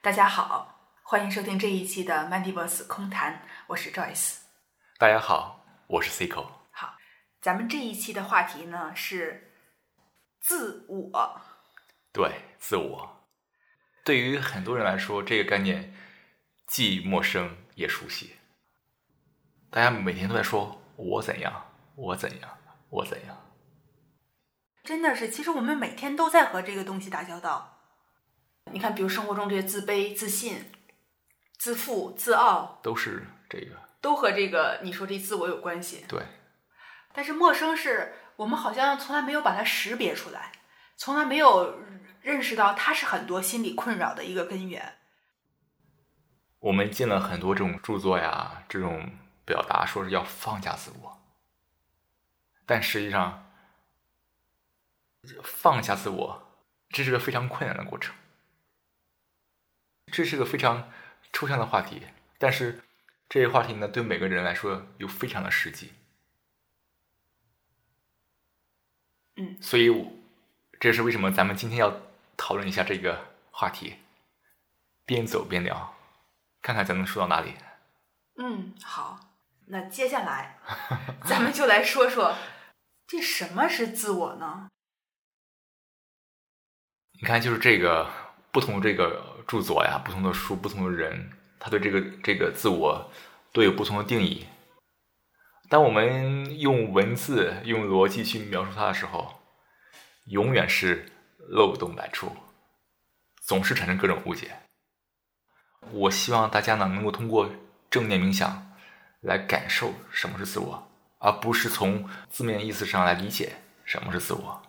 大家好，欢迎收听这一期的 Mandiverse 空谈，我是 Joyce。大家好，我是 Cico。好，咱们这一期的话题呢是自我。对，自我。对于很多人来说，这个概念既陌生也熟悉。大家每天都在说“我怎样，我怎样，我怎样”。真的是，其实我们每天都在和这个东西打交道。你看，比如生活中这些自卑、自信、自负、自傲，都是这个，都和这个你说这自我有关系。对。但是陌生是我们好像从来没有把它识别出来，从来没有认识到它是很多心理困扰的一个根源。我们进了很多这种著作呀，这种表达说是要放下自我，但实际上放下自我，这是个非常困难的过程。这是个非常抽象的话题，但是这些话题呢，对每个人来说又非常的实际。嗯，所以这是为什么咱们今天要讨论一下这个话题，边走边聊，看看咱能说到哪里。嗯，好，那接下来咱们就来说说，这什么是自我呢？你看，就是这个不同这个。著作呀，不同的书，不同的人，他对这个这个自我都有不同的定义。当我们用文字、用逻辑去描述它的时候，永远是漏洞百出，总是产生各种误解。我希望大家呢，能够通过正念冥想来感受什么是自我，而不是从字面意思上来理解什么是自我。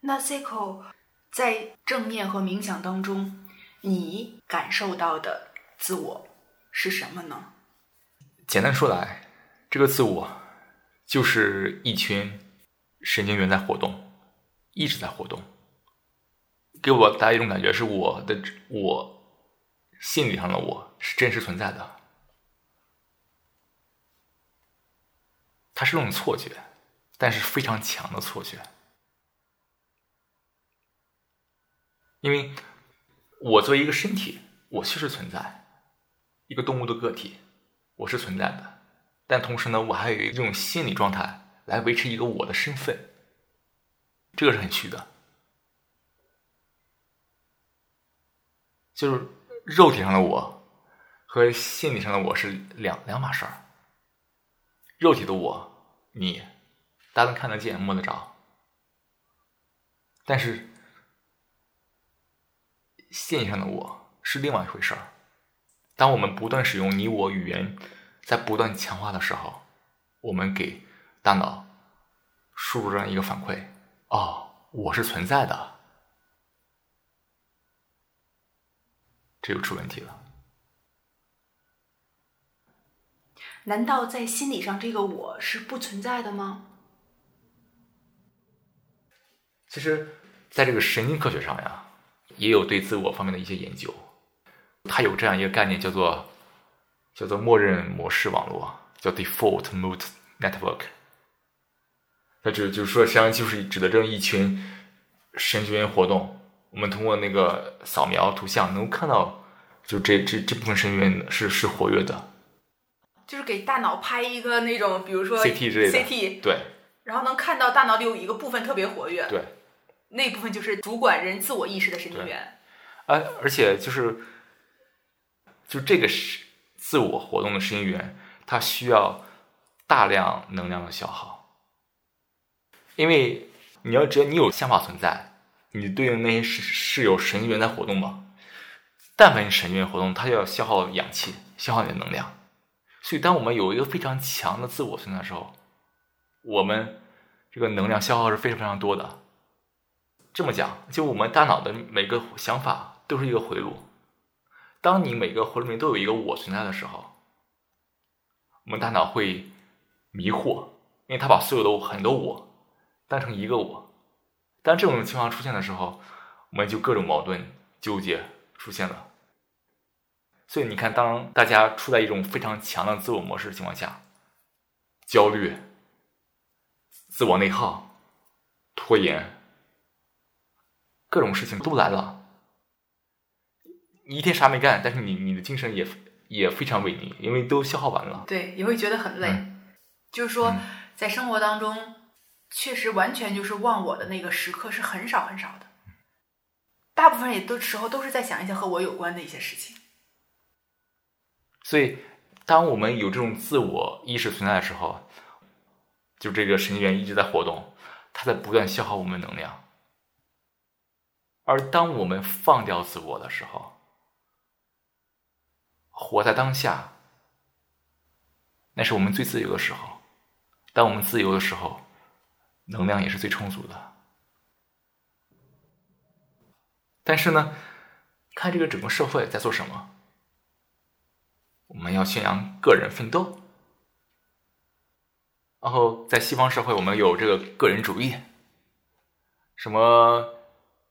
那 Cico。在正念和冥想当中，你感受到的自我是什么呢？简单说来，这个自我就是一群神经元在活动，一直在活动，给我带来一种感觉，是我的我心理上的我是真实存在的。它是种错觉，但是非常强的错觉。因为我作为一个身体，我确实存在，一个动物的个体，我是存在的。但同时呢，我还有一种心理状态来维持一个我的身份，这个是很虚的。就是肉体上的我和心理上的我是两两码事儿。肉体的我，你大家能看得见、摸得着，但是。线上的我是另外一回事儿。当我们不断使用你我语言，在不断强化的时候，我们给大脑输入这样一个反馈：哦，我是存在的。这就出问题了。难道在心理上，这个我是不存在的吗？其实，在这个神经科学上呀。也有对自我方面的一些研究，它有这样一个概念，叫做叫做默认模式网络，叫 default mode network。它指就是说，实际上就是指的这一群神经元活动。我们通过那个扫描图像，能够看到，就这这这部分神经元是是活跃的。就是给大脑拍一个那种，比如说 CT 之类的，CT 对，然后能看到大脑里有一个部分特别活跃。对。那部分就是主管人自我意识的神经元，而而且就是，就这个是自我活动的神经元，它需要大量能量的消耗，因为你要只要你有想法存在，你对应那些是是有神经元在活动嘛？但凡神经元活动，它就要消耗氧气，消耗你的能量，所以当我们有一个非常强的自我存在的时候，我们这个能量消耗是非常非常多的。这么讲，就我们大脑的每个想法都是一个回路。当你每个回路里面都有一个我存在的时候，我们大脑会迷惑，因为它把所有的很多我当成一个我。当这种情况出现的时候，我们就各种矛盾纠结出现了。所以你看，当大家处在一种非常强的自我模式的情况下，焦虑、自我内耗、拖延。各种事情都来了，你一天啥没干，但是你你的精神也也非常萎靡，因为都消耗完了。对，也会觉得很累。就是说，在生活当中，确实完全就是忘我的那个时刻是很少很少的，大部分也都时候都是在想一些和我有关的一些事情。所以，当我们有这种自我意识存在的时候，就这个神经元一直在活动，它在不断消耗我们能量。而当我们放掉自我的时候，活在当下，那是我们最自由的时候。当我们自由的时候，能量也是最充足的。但是呢，看这个整个社会在做什么？我们要宣扬个人奋斗，然后在西方社会，我们有这个个人主义，什么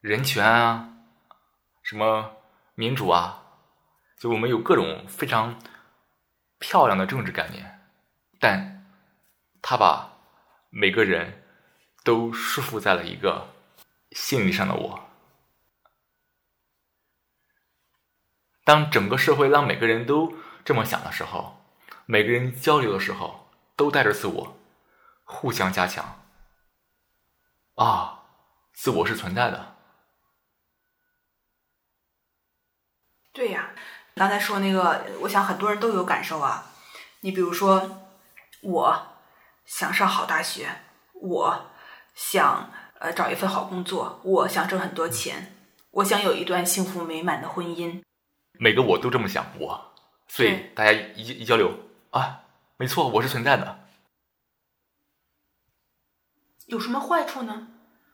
人权啊，什么民主啊。就我们有各种非常漂亮的政治概念，但他把每个人都束缚在了一个心理上的我。当整个社会让每个人都这么想的时候，每个人交流的时候都带着自我，互相加强。啊，自我是存在的。对呀。刚才说那个，我想很多人都有感受啊。你比如说，我想上好大学，我想呃找一份好工作，我想挣很多钱，我想有一段幸福美满的婚姻。每个我都这么想，我，所以大家一一交流啊，没错，我是存在的。有什么坏处呢？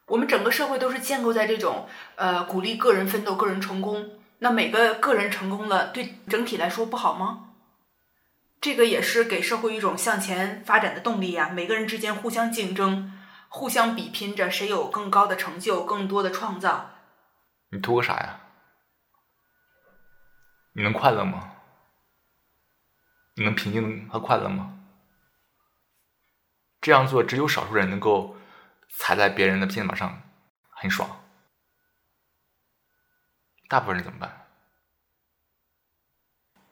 我们整个社会都是建构在这种呃鼓励个人奋斗、个人成功。那每个个人成功了，对整体来说不好吗？这个也是给社会一种向前发展的动力呀。每个人之间互相竞争，互相比拼着，谁有更高的成就，更多的创造。你图个啥呀？你能快乐吗？你能平静和快乐吗？这样做只有少数人能够踩在别人的肩膀上，很爽。大部分人怎么办？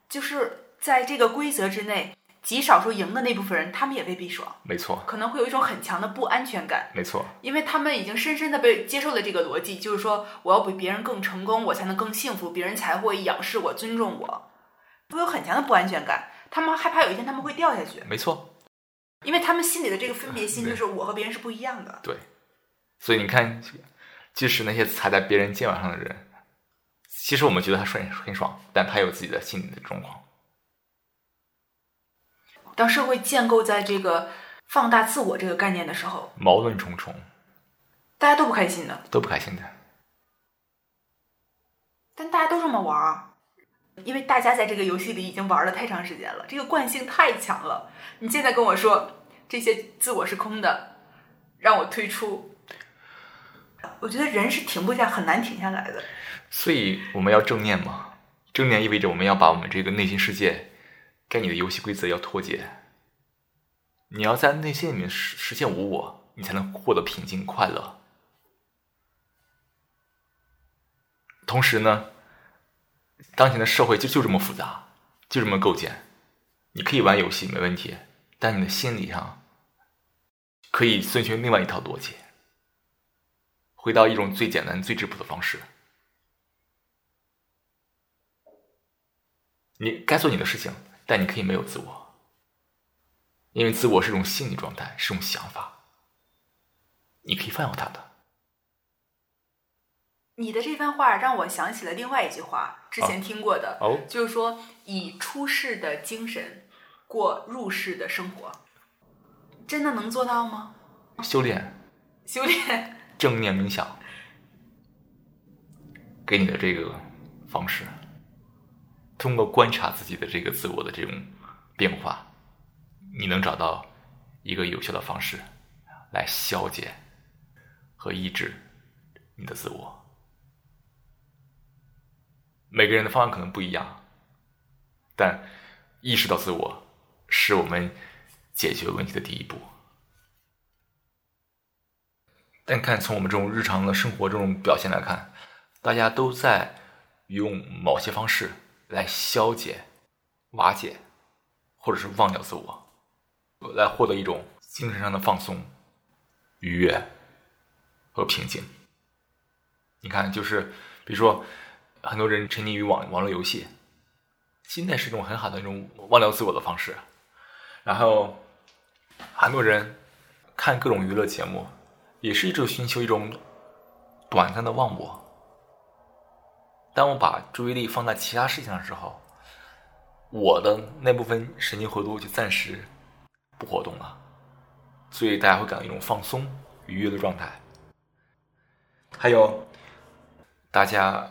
就是在这个规则之内，极少数赢的那部分人，他们也未必爽。没错，可能会有一种很强的不安全感。没错，因为他们已经深深的被接受了这个逻辑，就是说，我要比别人更成功，我才能更幸福，别人才会仰视我、尊重我。会有很强的不安全感，他们害怕有一天他们会掉下去。没错，因为他们心里的这个分别心，就是我和别人是不一样的。对，所以你看，即使那些踩在别人肩膀上的人。其实我们觉得他很很爽，但他有自己的心理的状况。当社会建构在这个放大自我这个概念的时候，矛盾重重，大家都不开心的，都不开心的。但大家都这么玩儿，因为大家在这个游戏里已经玩了太长时间了，这个惯性太强了。你现在跟我说这些自我是空的，让我退出，我觉得人是停不下，很难停下来的。所以我们要正念嘛？正念意味着我们要把我们这个内心世界跟你的游戏规则要脱节。你要在内心里面实实现无我，你才能获得平静快乐。同时呢，当前的社会就就这么复杂，就这么构建。你可以玩游戏没问题，但你的心理上可以遵循另外一套逻辑，回到一种最简单、最质朴的方式。你该做你的事情，但你可以没有自我，因为自我是一种心理状态，是一种想法，你可以放掉它的。你的这番话让我想起了另外一句话，之前听过的，哦，就是说以出世的精神过入世的生活，真的能做到吗？修炼，修炼，正念冥想，给你的这个方式。通过观察自己的这个自我的这种变化，你能找到一个有效的方式来消解和抑制你的自我。每个人的方案可能不一样，但意识到自我是我们解决问题的第一步。但看从我们这种日常的生活这种表现来看，大家都在。用某些方式来消解、瓦解，或者是忘掉自我，来获得一种精神上的放松、愉悦和平静。你看，就是比如说，很多人沉溺于网网络游戏，现在是一种很好的一种忘掉自我的方式。然后，很多人看各种娱乐节目，也是一种寻求一种短暂的忘我。当我把注意力放在其他事情的时候，我的那部分神经回路就暂时不活动了，所以大家会感到一种放松、愉悦的状态。还有，大家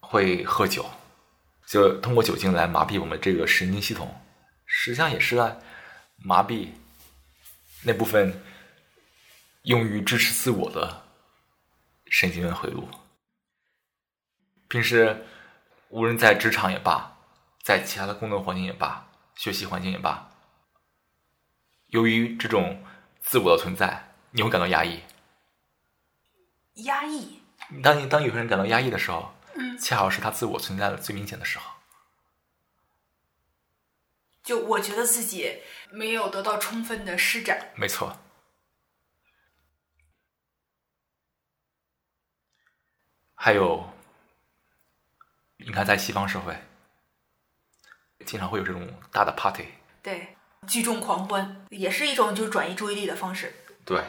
会喝酒，就通过酒精来麻痹我们这个神经系统，实际上也是在麻痹那部分用于支持自我的神经元回路。平时，无论在职场也罢，在其他的工作环境也罢，学习环境也罢，由于这种自我的存在，你会感到压抑。压抑。当你当有些人感到压抑的时候，嗯，恰好是他自我存在的最明显的时候。就我觉得自己没有得到充分的施展。没错。还有。你看，在西方社会，经常会有这种大的 party，对，聚众狂欢也是一种就是转移注意力的方式。对。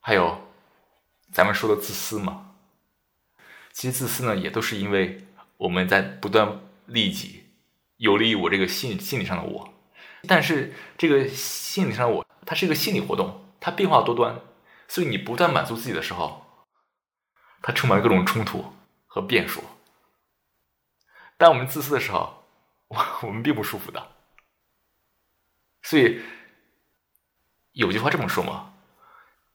还有，咱们说的自私嘛，其实自私呢，也都是因为我们在不断利己，有利于我这个心心理上的我。但是这个心理上的我，它是一个心理活动，它变化多端，所以你不断满足自己的时候。它充满了各种冲突和变数。当我们自私的时候，我我们并不舒服的。所以有句话这么说嘛：“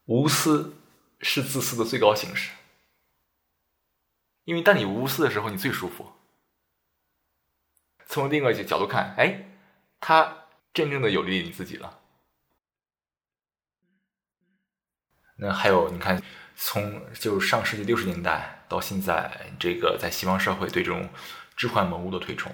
无私是自私的最高形式。”因为当你无私的时候，你最舒服。从另外一个角度看，哎，它真正的有利于你自己了。那还有，你看。从就是上世纪六十年代到现在，这个在西方社会对这种置换萌物的推崇，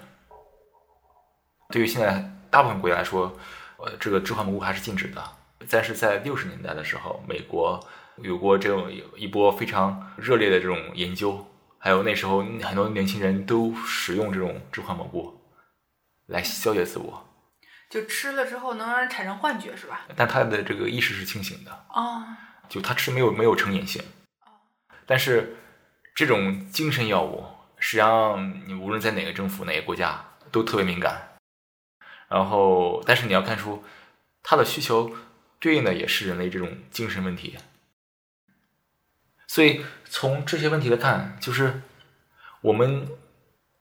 对于现在大部分国家来说，呃，这个置换萌物还是禁止的。但是在六十年代的时候，美国有过这种一波非常热烈的这种研究，还有那时候很多年轻人都使用这种置换萌物来消解自我，就吃了之后能让人产生幻觉，是吧？但他的这个意识是清醒的啊。就它是没有没有成瘾性，但是这种精神药物，实际上你无论在哪个政府哪个国家都特别敏感。然后，但是你要看出它的需求对应的也是人类这种精神问题。所以从这些问题来看，就是我们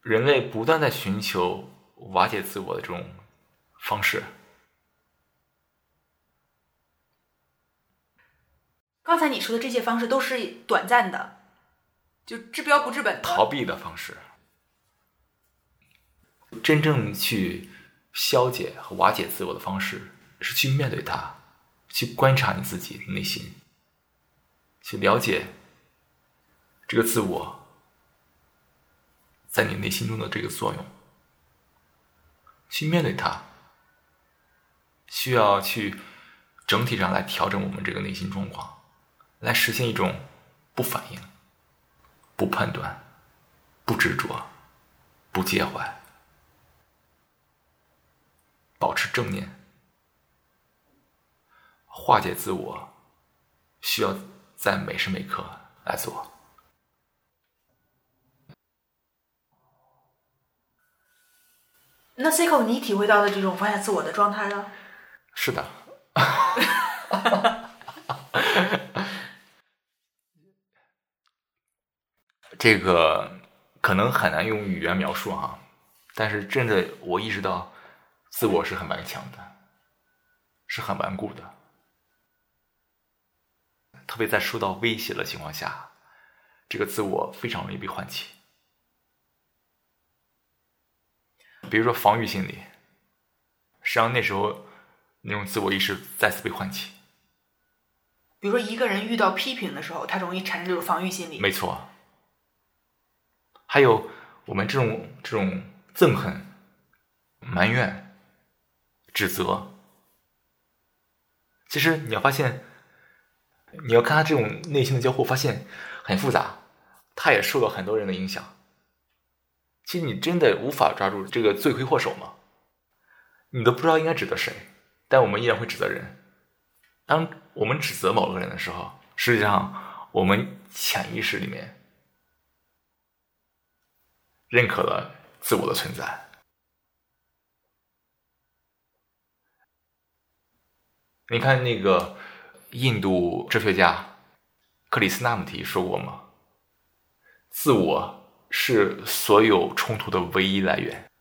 人类不断在寻求瓦解自我的这种方式。刚才你说的这些方式都是短暂的，就治标不治本逃避的方式。真正去消解和瓦解自我的方式，是去面对它，去观察你自己内心，去了解这个自我在你内心中的这个作用，去面对它，需要去整体上来调整我们这个内心状况。来实现一种不反应、不判断、不执着、不介怀，保持正念，化解自我，需要在每时每刻来做。那 Cico，你体会到的这种放下自我的状态呢？是的。这个可能很难用语言描述哈，但是真的我意识到，自我是很顽强的，是很顽固的，特别在受到威胁的情况下，这个自我非常容易被唤起。比如说防御心理，实际上那时候那种自我意识再次被唤起，比如说一个人遇到批评的时候，他容易产生这种防御心理。没错。还有我们这种这种憎恨、埋怨、指责，其实你要发现，你要看他这种内心的交互，发现很复杂，他也受到很多人的影响。其实你真的无法抓住这个罪魁祸首吗？你都不知道应该指责谁，但我们依然会指责人。当我们指责某个人的时候，实际上我们潜意识里面认可了自我的存在。你看那个印度哲学家克里斯纳姆提说过吗？自我是所有冲突的唯一来源。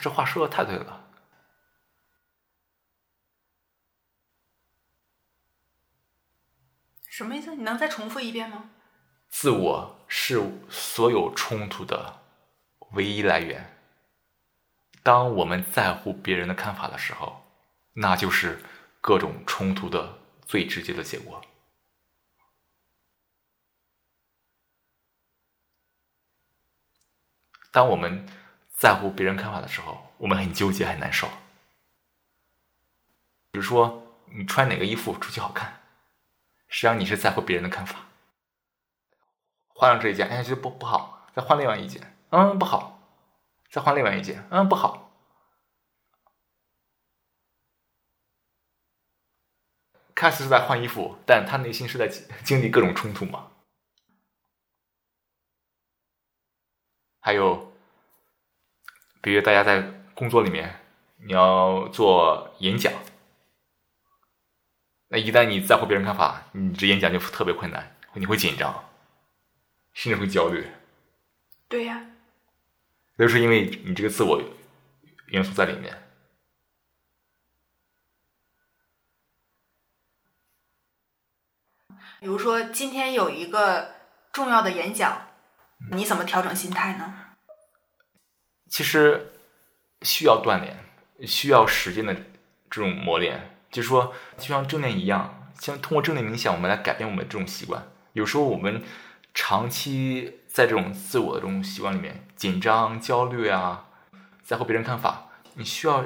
这话说的太对了。什么意思？你能再重复一遍吗？自我是所有冲突的唯一来源。当我们在乎别人的看法的时候，那就是各种冲突的最直接的结果。当我们。在乎别人看法的时候，我们很纠结，很难受。比如说，你穿哪个衣服出去好看，实际上你是在乎别人的看法。换上这一件，哎，这不不好，再换另外一件，嗯，不好，再换另外一件，嗯，不好。看似是在换衣服，但他内心是在经历各种冲突嘛。还有。比如大家在工作里面，你要做演讲，那一旦你在乎别人看法，你这演讲就特别困难，你会紧张，甚至会焦虑。对呀，都是因为你这个自我元素在里面。比如说，今天有一个重要的演讲，你怎么调整心态呢？其实需要锻炼，需要时间的这种磨练。就说，就像正念一样，像通过正念冥想，我们来改变我们这种习惯。有时候我们长期在这种自我的这种习惯里面，紧张、焦虑啊，在乎别人看法，你需要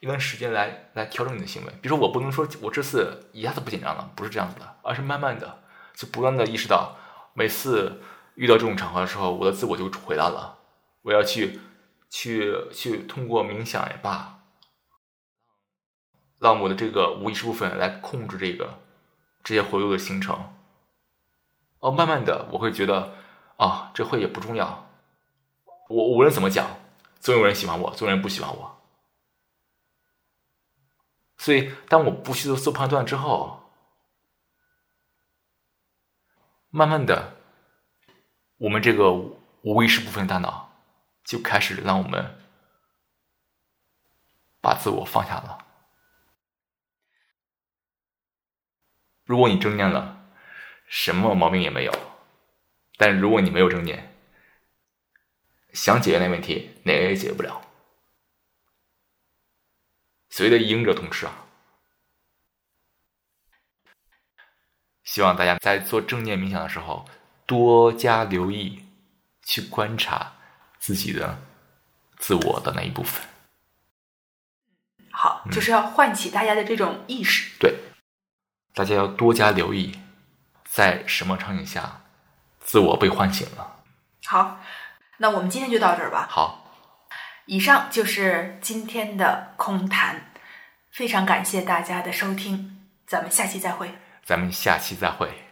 一段时间来来调整你的行为。比如说，我不能说我这次一下子不紧张了，不是这样子的，而是慢慢的，就不断的意识到，每次遇到这种场合的时候，我的自我就回来了，我要去。去去通过冥想也罢，让我的这个无意识部分来控制这个这些回路的形成。哦，慢慢的我会觉得啊，这会也不重要。我无论怎么讲，总有人喜欢我，总有人不喜欢我。所以，当我不去做做判断之后，慢慢的，我们这个无意识部分大脑。就开始让我们把自我放下了。如果你正念了，什么毛病也没有；但如果你没有正念，想解决那问题，哪个也解决不了。所谓的“赢者通吃”啊！希望大家在做正念冥想的时候，多加留意，去观察。自己的自我的那一部分，好，就是要唤起大家的这种意识。对，大家要多加留意，在什么场景下自我被唤醒了。好，那我们今天就到这儿吧。好，以上就是今天的空谈，非常感谢大家的收听，咱们下期再会。咱们下期再会。